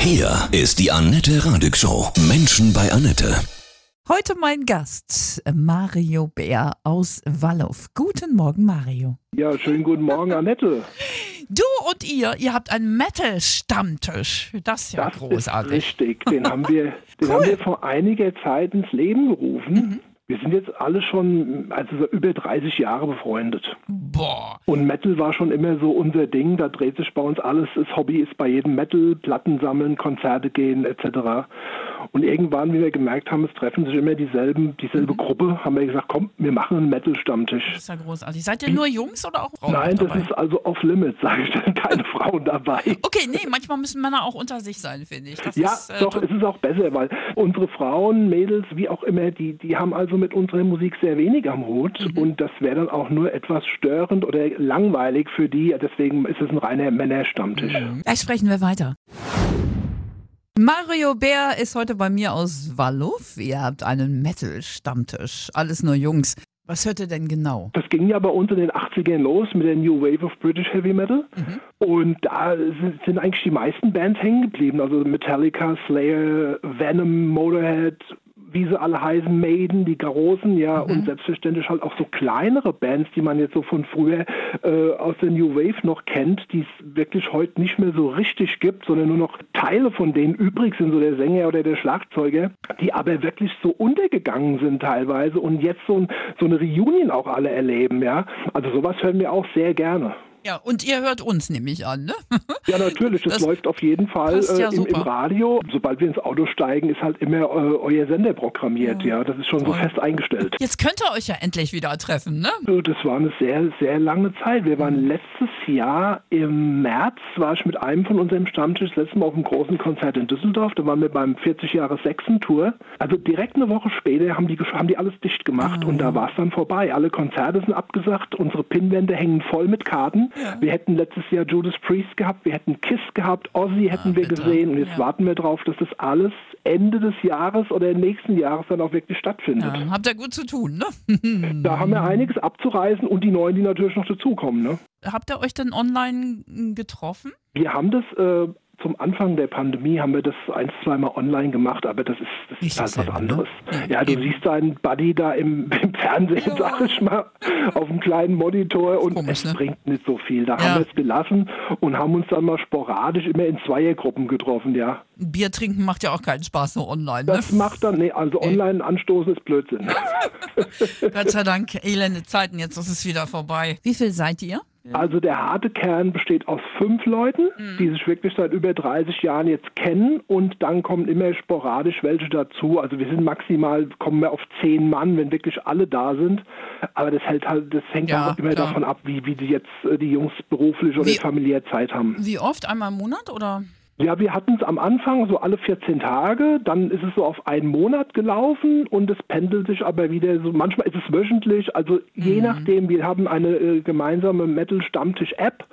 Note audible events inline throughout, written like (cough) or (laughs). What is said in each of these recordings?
Hier ist die Annette Radig Show. Menschen bei Annette. Heute mein Gast, Mario Bär aus Wallow. Guten Morgen, Mario. Ja, schönen guten Morgen, Annette. (laughs) Du und ihr, ihr habt einen Metal-Stammtisch. Das ist ja das großartig. Ist richtig. Den haben wir, den Cool. haben wir vor einiger Zeit ins Leben gerufen. Wir sind jetzt alle schon also so über 30 Jahre befreundet. Boah. Und Metal war schon immer so unser Ding. Da dreht sich bei uns alles. Das Hobby ist bei jedem Metal, Platten sammeln, Konzerte gehen etc. Und irgendwann, wie wir gemerkt haben, es treffen sich immer dieselben, dieselbe Gruppe, haben wir gesagt, komm, wir machen einen Metal-Stammtisch. Das ist ja großartig. Seid ihr nur Jungs oder auch Frauen Nein, das ist also off-limits, (laughs) sage ich dann. Keine Frauen dabei. Okay, nee, manchmal müssen Männer auch unter sich sein, finde ich. Das Ja, ist, äh, doch, es ist auch besser, weil unsere Frauen, Mädels, wie auch immer, die, die haben also mit unserer Musik sehr wenig am Hut Mhm. und das wäre dann auch nur etwas störend oder langweilig für die. Deswegen ist es ein reiner Männerstammtisch. Gleich sprechen wir weiter. Mario Bär ist heute bei mir aus Wallow. Ihr habt einen Metal-Stammtisch. Alles nur Jungs. Was hört ihr denn genau? Das ging ja bei uns in den 80ern los mit der New Wave of British Heavy Metal. Und da sind, sind eigentlich die meisten Bands hängen geblieben. Also Metallica, Slayer, Venom, Motorhead, wie sie alle heißen, Maiden, die Großen, ja, und selbstverständlich halt auch so kleinere Bands, die man jetzt so von früher äh, aus der New Wave noch kennt, die es wirklich heute nicht mehr so richtig gibt, sondern nur noch Teile von denen übrig sind, so der Sänger oder der Schlagzeuger, die aber wirklich so untergegangen sind teilweise und jetzt so, ein, so eine Reunion auch alle erleben, ja. Also sowas hören wir auch sehr gerne. Ja, und ihr hört uns nämlich an, ne? (laughs) Ja, natürlich, das, Das läuft auf jeden Fall ja äh, im, im. Radio. Sobald wir ins Auto steigen, ist halt immer äh, euer Sender programmiert, ja. Das ist schon so fest eingestellt. Jetzt könnt ihr euch ja endlich wieder treffen, ne? Das war eine sehr, sehr lange Zeit. Wir waren letztes Jahr im März, war ich mit einem von unserem Stammtisch das letzte Mal auf einem großen Konzert in Düsseldorf. Da waren wir beim 40 Jahre Sechsen-Tour. Also direkt eine Woche später haben die, haben die alles dicht gemacht und da war es dann vorbei. Alle Konzerte sind abgesagt, unsere Pinnwände hängen voll mit Karten. Wir hätten letztes Jahr Judas Priest gehabt, wir hätten Kiss gehabt, Ozzy hätten wir bitte. gesehen und jetzt Ja. warten wir drauf, dass das alles Ende des Jahres oder nächsten Jahres dann auch wirklich stattfindet. Ja, habt ihr gut zu tun, ne? (laughs) Da haben wir einiges abzureißen und die neuen, die natürlich noch dazukommen. Ne? Habt ihr euch denn online getroffen? Wir haben das äh, zum Anfang der Pandemie haben wir das ein, zweimal online gemacht, aber das ist, das ist halt was ne? anderes. Nee, Ja, du eben. siehst deinen Buddy da im, (laughs) im Fernsehen, sag ich mal, auf dem kleinen Monitor und Komisch, es ne? bringt nicht so viel. Da Ja. haben wir es gelassen und haben uns dann mal sporadisch immer in Zweiergruppen getroffen, ja. Bier trinken macht ja auch keinen Spaß so online, ne? Das macht dann, nee, also online anstoßen ist Blödsinn. (laughs) Gott sei Dank, elende Zeiten, jetzt ist es wieder vorbei. Wie viel seid ihr? Also der harte Kern besteht aus fünf Leuten, Mhm. die sich wirklich seit über 30 Jahren jetzt kennen und dann kommen immer sporadisch welche dazu. Also wir sind maximal, kommen wir auf zehn Mann, wenn wirklich alle da sind. Aber das hält halt, das hängt Ja, auch immer klar. davon ab, wie, wie die jetzt äh, die Jungs beruflich oder Wie- familiär Zeit haben. Wie oft? Einmal im Monat oder? Ja, wir hatten es am Anfang so alle 14 Tage, dann ist es so auf einen Monat gelaufen und es pendelt sich aber wieder so, manchmal ist es wöchentlich, also je nachdem, wir haben eine äh, gemeinsame Metal-Stammtisch-App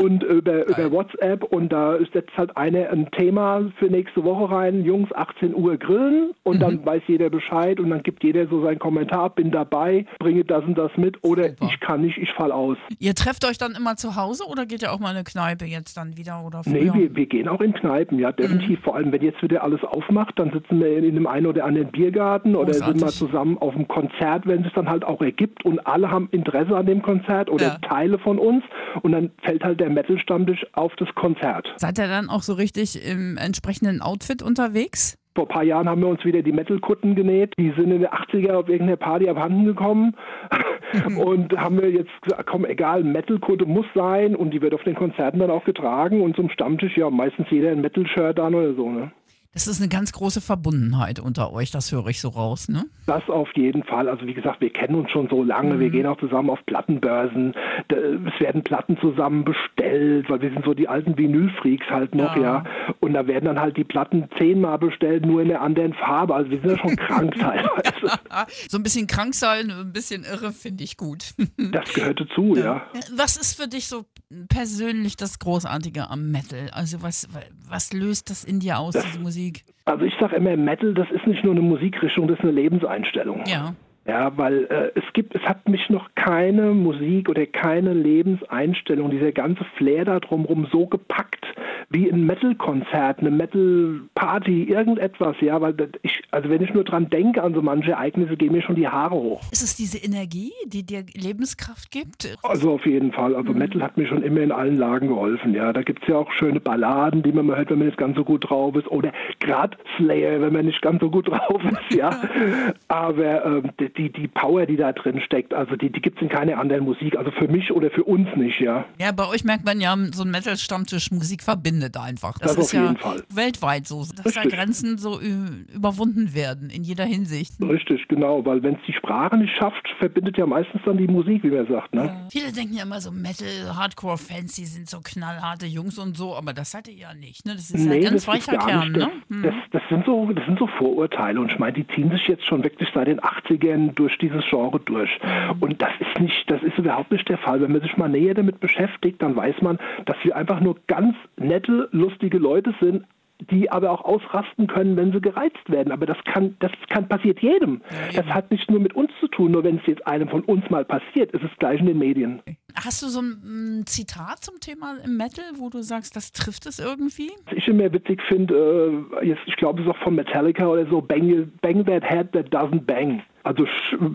und über, über WhatsApp und da setzt halt einer ein Thema für nächste Woche rein, Jungs, 18 Uhr grillen und dann weiß jeder Bescheid und dann gibt jeder so seinen Kommentar, bin dabei, bringe das und das mit oder Super. ich kann nicht, ich fall aus. Ihr trefft euch dann immer zu Hause oder geht ihr auch mal in eine Kneipe jetzt dann wieder oder früher? Nee, wir, wir gehen auch in Kneipen, ja, definitiv. Mhm. Vor allem, wenn jetzt wieder alles aufmacht, dann sitzen wir in einem einen oder anderen Biergarten oder sind mal Großartig. zusammen auf einem Konzert, wenn es dann halt auch ergibt und alle haben Interesse an dem Konzert oder Ja. Teile von uns und dann fällt halt der Metal-Stammtisch auf das Konzert. Seid ihr dann auch so richtig im entsprechenden Outfit unterwegs? Vor ein paar Jahren haben wir uns wieder die Metal-Kutten genäht. Die sind in den 80er auf irgendeiner Party abhanden gekommen. (laughs) und haben wir jetzt gesagt, komm, egal, Metal-Kutte muss sein. Und die wird auf den Konzerten dann auch getragen. Und zum Stammtisch, ja, meistens jeder ein Metal-Shirt an oder so, ne? Das ist eine ganz große Verbundenheit unter euch, das höre ich so raus, ne? Das auf jeden Fall. Also wie gesagt, wir kennen uns schon so lange. Mhm. Wir gehen auch zusammen auf Plattenbörsen. Es werden Platten zusammen bestellt, weil wir sind so die alten Vinylfreaks halt noch, Ja. ja. Und da werden dann halt die Platten zehnmal bestellt, nur in einer anderen Farbe. Also wir sind ja schon krank (laughs) teilweise. (laughs) So ein bisschen krank sein, ein bisschen irre, finde ich gut. (laughs) Das gehört dazu, ja. Was ist für dich so persönlich das Großartige am Metal? Also was, was löst das in dir aus, diese Musik? Also ich sage immer, Metal, das ist nicht nur eine Musikrichtung, das ist eine Lebenseinstellung. Ja. Ja, weil äh, es gibt, es hat mich noch keine Musik oder keine Lebenseinstellung, dieser ganze Flair da drumherum so gepackt wie ein Metal-Konzert, eine Metal-Party, irgendetwas, ja, weil ich, also wenn ich nur dran denke an so manche Ereignisse, gehen mir schon die Haare hoch. Ist es diese Energie, die dir Lebenskraft gibt? Also auf jeden Fall. Also mhm. Metal hat mir schon immer in allen Lagen geholfen, ja. Da gibt es ja auch schöne Balladen, die man mal hört, wenn man nicht ganz so gut drauf ist. Oder gerade Slayer, wenn man nicht ganz so gut drauf ist, ja. (laughs) Aber ähm, die, die Power, die da drin steckt, also die, die gibt es in keiner anderen Musik. Also für mich oder für uns nicht, ja. Ja, bei euch merkt man ja, so ein Metal-Stammtisch Musik verbindet einfach. Das, das ist ja Fall. weltweit so, dass Richtig. da Grenzen so überwunden werden in jeder Hinsicht. Richtig, genau, weil wenn es die Sprache nicht schafft, verbindet ja meistens dann die Musik, wie man sagt. Ne? Ja. Viele denken ja immer so Metal, Hardcore-Fans, die sind so knallharte Jungs und so, aber das seid ihr ja nicht. Ne? Das ist nee, ja ganz weicher Kern. Ne? Hm. Das, das, sind so, das sind so Vorurteile und ich meine, die ziehen sich jetzt schon wirklich seit den 80ern durch dieses Genre durch. Und das ist nicht, das ist überhaupt nicht der Fall. Wenn man sich mal näher damit beschäftigt, dann weiß man, dass wir einfach nur ganz nette, lustige Leute sind, die aber auch ausrasten können, wenn sie gereizt werden. Aber das kann, das kann passiert jedem. Das hat nicht nur mit uns zu tun, nur wenn es jetzt einem von uns mal passiert, ist es gleich in den Medien. Hast du so ein, Zitat zum Thema Metal, wo du sagst, das trifft es irgendwie? Was ich immer witzig finde, äh, ich glaube, es ist auch von Metallica oder so, bang, bang that head that doesn't bang. Also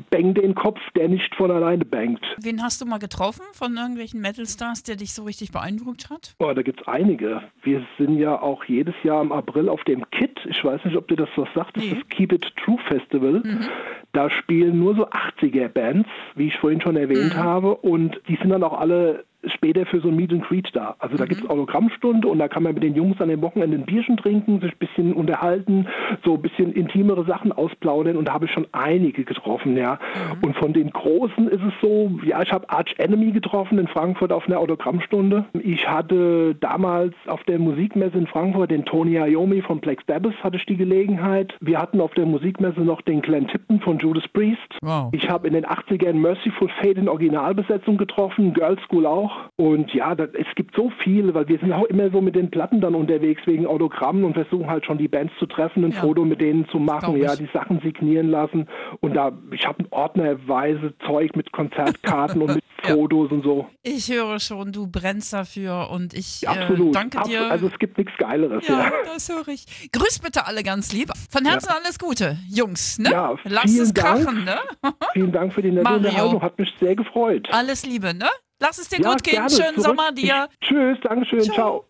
bang den Kopf, der nicht von alleine bangt. Wen hast du mal getroffen von irgendwelchen Metal-Stars, der dich so richtig beeindruckt hat? Oh, da gibt es einige. Wir sind ja auch jedes Jahr im April auf dem KIT. Ich weiß nicht, ob dir das was sagt. Das nee. ist das Keep It True Festival. Mhm. Da spielen nur so 80er-Bands, wie ich vorhin schon erwähnt mhm. habe. Und die sind dann auch alle später für so ein Meet and Greet da. Also da mhm. gibt es Autogrammstunde und da kann man mit den Jungs an den Wochenenden ein Bierchen trinken, sich ein bisschen unterhalten, so ein bisschen intimere Sachen ausplaudern und da habe ich schon einige getroffen, ja. Mhm. Und von den Großen ist es so, ja, ich habe Arch Enemy getroffen in Frankfurt auf einer Autogrammstunde. Ich hatte damals auf der Musikmesse in Frankfurt den Tony Iommi von Black Sabbath hatte ich die Gelegenheit. Wir hatten auf der Musikmesse noch den Glenn Tipton von Judas Priest. Wow. Ich habe in den 80ern Merciful Fate in Originalbesetzung getroffen, Girls School auch. Und ja, das, es gibt so viele, weil wir sind auch immer so mit den Platten dann unterwegs wegen Autogrammen und versuchen halt schon die Bands zu treffen, ein ja. Foto mit denen zu machen, ja, die Sachen signieren lassen. Und da, ich habe ein ordnerweise Zeug mit Konzertkarten und mit ja. (laughs) (laughs) Fotos und so. Ich höre schon, du brennst dafür und ich ja, absolut. Äh, danke dir. Absolut. Also es gibt nichts Geileres. Ja, ja, das höre ich. Grüß bitte alle ganz lieb. Von Herzen alles Gute, Jungs. Ne? Ja, Lass es Dank. krachen. Ne? (laughs) vielen Dank für die nette Unterhaltung. Hat mich sehr gefreut. Alles Liebe. Ne? Lass es dir ja, gut gehen. Schönen zurück. Sommer dir. Tschüss, Dankeschön. Ciao. Ciao.